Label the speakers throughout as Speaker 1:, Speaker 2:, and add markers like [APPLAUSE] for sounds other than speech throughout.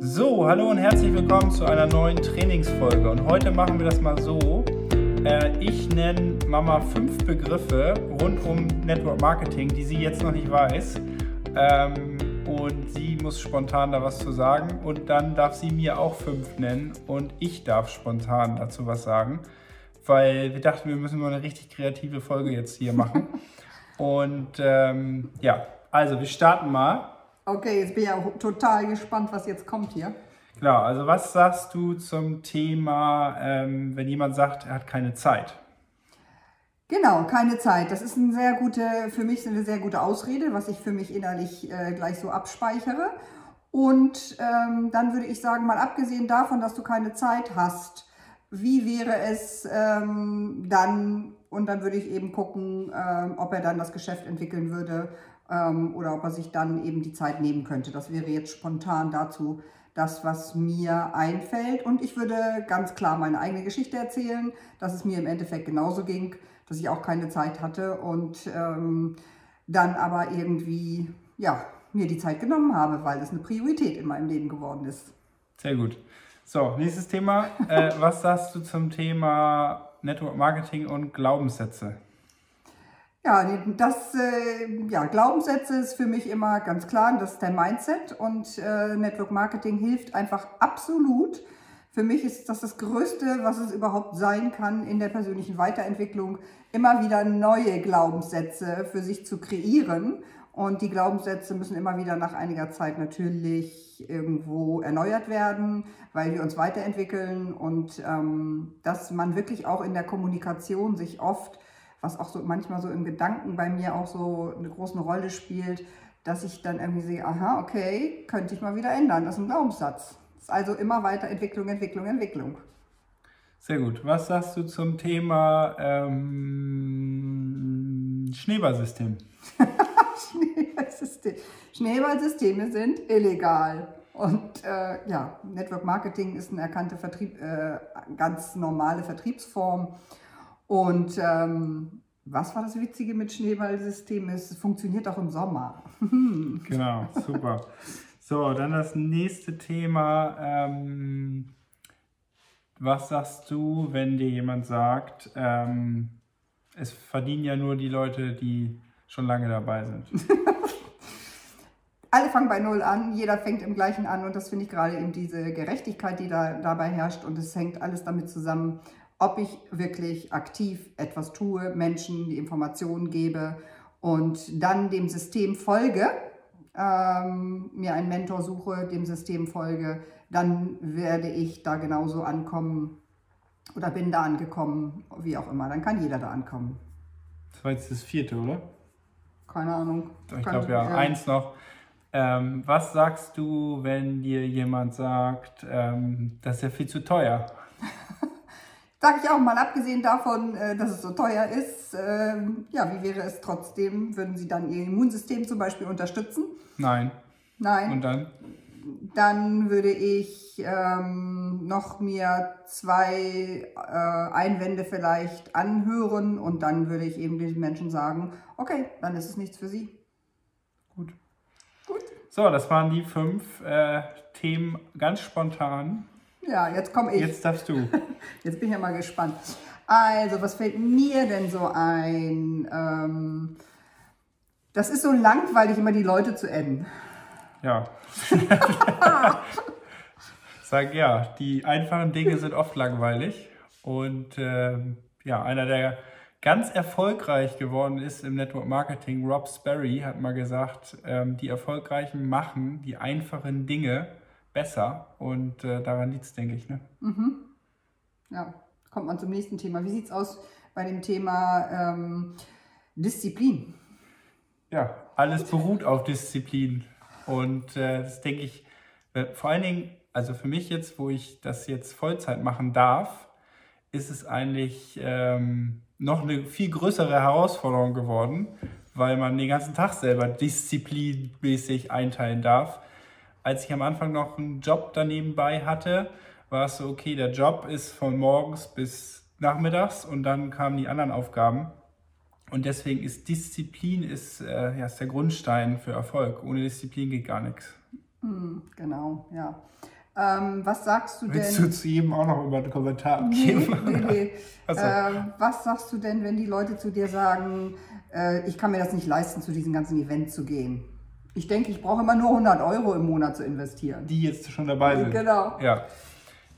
Speaker 1: So, hallo und herzlich willkommen zu einer neuen Trainingsfolge. Und heute machen wir das mal so. Äh, ich nenne Mama fünf Begriffe rund um Network Marketing, die sie jetzt noch nicht weiß. Ähm, und sie muss spontan da was zu sagen. Und dann darf sie mir auch fünf nennen und ich darf spontan dazu was sagen. Weil wir dachten, wir müssen mal eine richtig kreative Folge jetzt hier machen. [LAUGHS] und ähm, ja, also wir starten mal.
Speaker 2: Okay, jetzt bin ich auch total gespannt, was jetzt kommt hier.
Speaker 1: Genau, also was sagst du zum Thema, ähm, wenn jemand sagt, er hat keine Zeit?
Speaker 2: Genau, keine Zeit. Das ist eine sehr gute, für mich eine sehr gute Ausrede, was ich für mich innerlich äh, gleich so abspeichere. Und ähm, dann würde ich sagen, mal abgesehen davon, dass du keine Zeit hast, wie wäre es ähm, dann, und dann würde ich eben gucken, ähm, ob er dann das Geschäft entwickeln würde ähm, oder ob er sich dann eben die Zeit nehmen könnte. Das wäre jetzt spontan dazu das, was mir einfällt. Und ich würde ganz klar meine eigene Geschichte erzählen, dass es mir im Endeffekt genauso ging, dass ich auch keine Zeit hatte und ähm, dann aber irgendwie, ja, mir die Zeit genommen habe, weil es eine Priorität in meinem Leben geworden ist.
Speaker 1: Sehr gut. So, nächstes Thema. äh, was sagst du zum Thema Network Marketing und Glaubenssätze?
Speaker 2: Ja, das, äh, ja, Glaubenssätze ist für mich immer ganz klar, das ist der Mindset und äh, Network Marketing hilft einfach absolut. Für mich ist das das Größte, was es überhaupt sein kann in der persönlichen Weiterentwicklung, immer wieder neue Glaubenssätze für sich zu kreieren. Und die Glaubenssätze müssen immer wieder nach einiger Zeit natürlich irgendwo erneuert werden, weil wir uns weiterentwickeln und ähm, dass man wirklich auch in der Kommunikation sich oft was auch so manchmal so im Gedanken bei mir auch so eine große Rolle spielt, dass ich dann irgendwie sehe, aha, okay, könnte ich mal wieder ändern. Das ist ein Glaubenssatz. Das ist also immer weiter Entwicklung, Entwicklung, Entwicklung.
Speaker 1: Sehr gut. Was sagst du zum Thema ähm, Schneeballsystem? [LAUGHS]
Speaker 2: Schneeballsystem. Schneeballsysteme sind illegal. Und äh, ja, Network Marketing ist eine erkannte Vertrieb, äh, ganz normale Vertriebsform. Und ähm, was war das Witzige mit Schneeballsystem? Es funktioniert auch im Sommer. [LAUGHS]
Speaker 1: genau, super. So, dann das nächste Thema. Ähm, was sagst du, wenn dir jemand sagt, ähm, es verdienen ja nur die Leute, die schon lange dabei sind? [LAUGHS]
Speaker 2: Alle fangen bei Null an, jeder fängt im gleichen an und das finde ich gerade eben diese Gerechtigkeit, die da dabei herrscht und es hängt alles damit zusammen, ob ich wirklich aktiv etwas tue, Menschen die Informationen gebe und dann dem System folge, ähm, mir einen Mentor suche, dem System folge, dann werde ich da genauso ankommen oder bin da angekommen, wie auch immer. Dann kann jeder da ankommen.
Speaker 1: Das war jetzt das vierte, oder?
Speaker 2: Keine Ahnung.
Speaker 1: Ich glaube ja, eins noch. Ähm, was sagst du, wenn dir jemand sagt, ähm, das ist ja viel zu teuer?
Speaker 2: Sage ich auch mal, abgesehen davon, äh, dass es so teuer ist, ähm, ja, wie wäre es trotzdem, würden Sie dann Ihr Immunsystem zum Beispiel unterstützen?
Speaker 1: Nein.
Speaker 2: Nein.
Speaker 1: Und dann?
Speaker 2: Dann würde ich ähm, noch mir zwei äh, Einwände vielleicht anhören und dann würde ich eben den Menschen sagen, okay, dann ist es nichts für Sie.
Speaker 1: Gut. Gut. So, das waren die fünf äh, Themen ganz spontan.
Speaker 2: Ja, jetzt komme ich.
Speaker 1: Jetzt darfst du. [LAUGHS]
Speaker 2: Jetzt bin ich ja mal gespannt. Also, was fällt mir denn so ein? Ähm, das ist so langweilig, immer die Leute zu enden.
Speaker 1: Ja. [LAUGHS] Sag ja, die einfachen Dinge sind oft langweilig. Und ähm, ja, einer, der ganz erfolgreich geworden ist im Network Marketing, Rob Sperry, hat mal gesagt, ähm, die Erfolgreichen machen die einfachen Dinge besser und äh, daran liegt es, denke ich. Ne?
Speaker 2: Mhm. Ja, kommt man zum nächsten Thema. Wie sieht es aus bei dem Thema ähm, Disziplin?
Speaker 1: Ja, alles beruht auf Disziplin und äh, das denke ich, äh, vor allen Dingen, also für mich jetzt, wo ich das jetzt Vollzeit machen darf, ist es eigentlich ähm, noch eine viel größere Herausforderung geworden, weil man den ganzen Tag selber disziplinmäßig einteilen darf als ich am Anfang noch einen Job daneben bei hatte, war es so, okay, der Job ist von morgens bis nachmittags und dann kamen die anderen Aufgaben. Und deswegen ist Disziplin ist, äh, ja, ist der Grundstein für Erfolg. Ohne Disziplin geht gar nichts.
Speaker 2: Hm, genau, ja. Ähm, was sagst du
Speaker 1: Willst
Speaker 2: denn?
Speaker 1: du zu jedem auch noch über einen Kommentar
Speaker 2: Nee,
Speaker 1: abgeben?
Speaker 2: nee, nee. [LAUGHS]
Speaker 1: Also,
Speaker 2: Ähm, was sagst du denn, wenn die Leute zu dir sagen, äh, ich kann mir das nicht leisten, zu diesem ganzen Event zu gehen? Ich denke, ich brauche immer nur 100 Euro im Monat zu investieren.
Speaker 1: die jetzt schon dabei sind.
Speaker 2: Genau.
Speaker 1: Ja.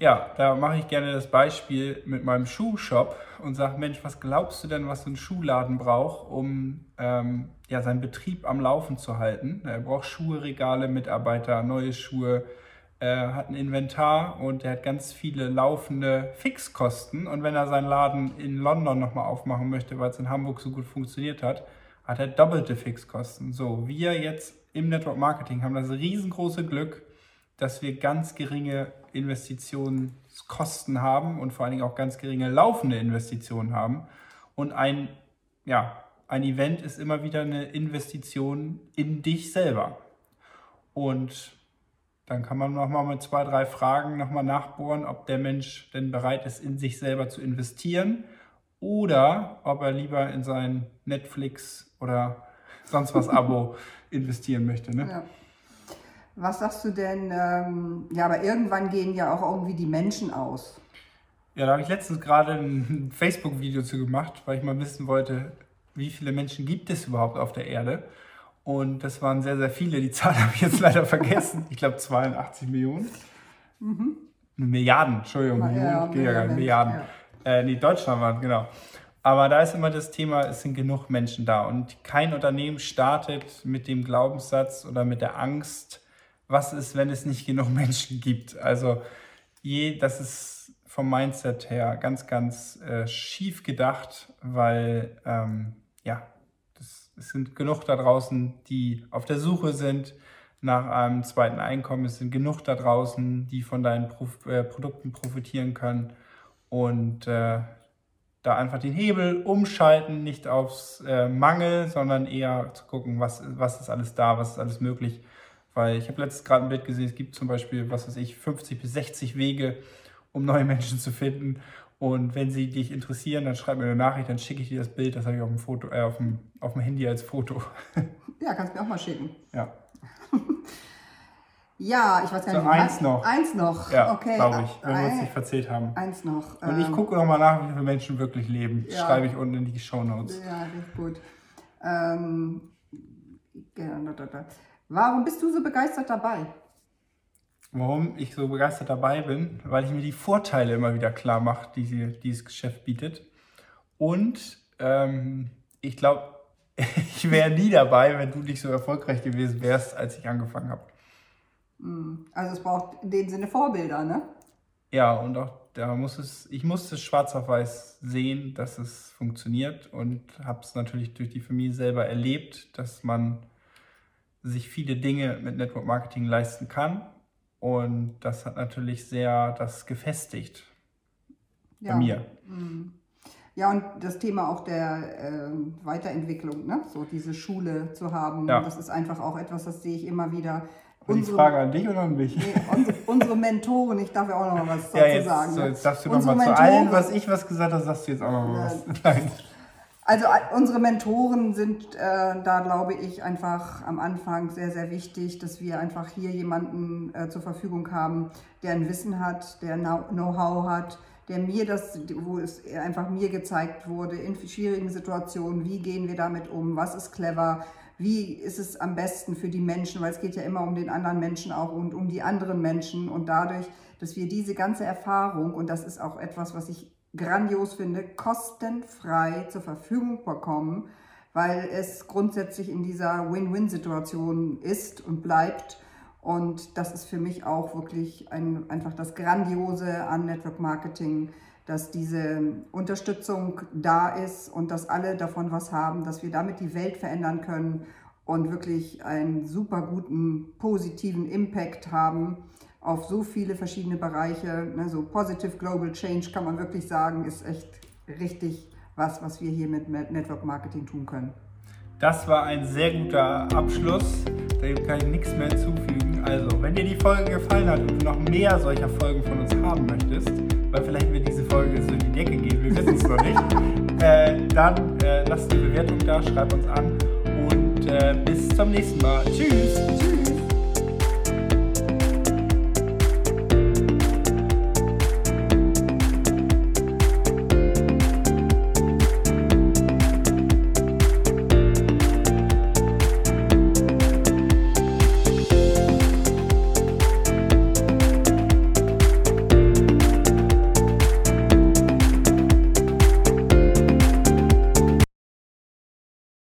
Speaker 1: Ja, da mache ich gerne das Beispiel mit meinem Schuhshop und sage, Mensch, was glaubst du denn, was so ein Schuhladen braucht, um ähm, ja, seinen Betrieb am Laufen zu halten? Er braucht Schuhe, Regale, Mitarbeiter, neue Schuhe, äh, hat ein Inventar und er hat ganz viele laufende Fixkosten. Und wenn er seinen Laden in London nochmal aufmachen möchte, weil es in Hamburg so gut funktioniert hat, hat er doppelte Fixkosten. So, wir jetzt im Network Marketing haben das riesengroße Glück, dass wir ganz geringe Investitionskosten haben und vor allen Dingen auch ganz geringe laufende Investitionen haben. Und ein, ja, ein Event ist immer wieder eine Investition in dich selber. Und dann kann man nochmal mit zwei, drei Fragen nochmal nachbohren, ob der Mensch denn bereit ist, in sich selber zu investieren oder ob er lieber in sein Netflix oder sonst was Abo [LAUGHS] investieren möchte. Ne?
Speaker 2: Ja. Was sagst du denn? Ähm, ja, aber irgendwann gehen ja auch irgendwie die Menschen aus.
Speaker 1: Ja, da habe ich letztens gerade ein [LAUGHS] Facebook-Video zu gemacht, weil ich mal wissen wollte, wie viele Menschen gibt es überhaupt auf der Erde. Und das waren sehr, sehr viele. Die [LAUGHS] Zahl habe ich jetzt leider vergessen. Ich glaube 82 Millionen. Milliarden, Entschuldigung,
Speaker 2: Ja,
Speaker 1: Millionen, geht ja gar nicht,
Speaker 2: Milliarden,
Speaker 1: Milliarden. Äh, nee, Deutschland waren, genau. Aber da ist immer das Thema, es sind genug Menschen da. Und kein Unternehmen startet mit dem Glaubenssatz oder mit der Angst, was ist, wenn es nicht genug [LAUGHS] Menschen gibt. Also je, das ist vom Mindset her ganz, ganz äh, schief gedacht, weil ähm, ja, das, es sind genug da draußen, die auf der Suche sind nach einem zweiten Einkommen. Es sind genug da draußen, die von deinen Prof äh, Produkten profitieren können und äh, da einfach den Hebel umschalten, nicht aufs äh, Mangel, sondern eher zu gucken, was, was ist alles da, was ist alles möglich. Weil ich habe letztens gerade ein Bild gesehen, es gibt zum Beispiel, was weiß ich, 50 bis 60 Wege, um neue [LAUGHS] Menschen zu finden. Und wenn sie dich interessieren, dann schreib mir eine Nachricht, dann schicke ich dir das Bild, das habe ich auf dem, Foto, äh, auf dem, auf dem Handy als Foto. [LAUGHS]
Speaker 2: Ja, kannst mir auch mal schicken.
Speaker 1: ja. [LAUGHS]
Speaker 2: Ja, ich weiß gar
Speaker 1: So,
Speaker 2: nicht.
Speaker 1: eins
Speaker 2: was-
Speaker 1: noch.
Speaker 2: Eins noch.
Speaker 1: Ja,
Speaker 2: okay.
Speaker 1: glaube ich, wenn wir uns
Speaker 2: Ein-
Speaker 1: nicht verzählt haben.
Speaker 2: Eins noch.
Speaker 1: Und ich
Speaker 2: ähm,
Speaker 1: gucke nochmal nach, wie viele Menschen wirklich leben.
Speaker 2: Ja.
Speaker 1: schreibe ich unten in die Shownotes.
Speaker 2: Ja, richtig gut. Ähm, da. Warum bist du so begeistert dabei?
Speaker 1: Warum ich so begeistert dabei bin, weil ich mir die Vorteile immer wieder klar mache, die sie, dieses Geschäft bietet. Und ähm, ich glaube, [LAUGHS] ich wäre nie dabei, wenn du nicht so erfolgreich gewesen wärst, als ich angefangen habe.
Speaker 2: Also es braucht in dem Sinne Vorbilder, ne?
Speaker 1: Ja, und auch da muss es, ich musste es schwarz auf weiß sehen, dass es funktioniert und habe es natürlich durch die Familie selber erlebt, dass man sich viele Dinge mit Network Marketing leisten kann. Und das hat natürlich sehr das gefestigt
Speaker 2: Ja.
Speaker 1: bei mir.
Speaker 2: Ja, und das Thema auch der ähm, Weiterentwicklung, ne? so diese Schule zu haben,
Speaker 1: Ja.
Speaker 2: das ist einfach auch etwas, das sehe ich immer wieder.
Speaker 1: Und die Frage an dich oder an mich?
Speaker 2: nee, unsere, unsere Mentoren, ich darf ja auch noch mal was [LAUGHS] dazu
Speaker 1: Ja, jetzt,
Speaker 2: sagen.
Speaker 1: so,
Speaker 2: ne?
Speaker 1: jetzt darfst du
Speaker 2: Unsere
Speaker 1: nochmal zu
Speaker 2: Mentoren-
Speaker 1: allen, was ich was gesagt habe, sagst du jetzt auch nochmal was. [LAUGHS] Nein.
Speaker 2: Also a- unsere Mentoren sind äh, da, glaube ich, einfach am Anfang sehr, sehr wichtig, dass wir einfach hier jemanden äh, zur Verfügung haben, der ein Wissen hat, der Know- Know-how hat, der mir das, wo es einfach mir gezeigt wurde, in schwierigen Situationen, wie gehen wir damit um, was ist clever, wie ist es am besten für die Menschen, weil es geht ja immer um den anderen Menschen auch und um die anderen Menschen und dadurch, dass wir diese ganze Erfahrung, und das ist auch etwas, was ich grandios finde, kostenfrei zur Verfügung bekommen, weil es grundsätzlich in dieser Win-Win-Situation ist und bleibt. Und das ist für mich auch wirklich ein, einfach das Grandiose an Network Marketing, dass diese Unterstützung da ist und dass alle davon was haben, dass wir damit die Welt verändern können und wirklich einen super guten, positiven Impact haben auf so viele verschiedene Bereiche. Ne, so Positive Global Change kann man wirklich sagen, ist echt richtig was, was wir hier mit Network Marketing tun können.
Speaker 1: Das war ein sehr guter Abschluss. Da kann ich nichts mehr hinzufügen. Also, wenn dir die Folge gefallen hat und du noch mehr solcher Folgen von uns haben möchtest, weil vielleicht wird diese Folge so in die Decke gehen, wir wissen es noch nicht, [LAUGHS] äh, dann äh, lass eine Bewertung da, schreib uns an und äh, bis zum nächsten Mal. Tschüss!
Speaker 2: Tschüss!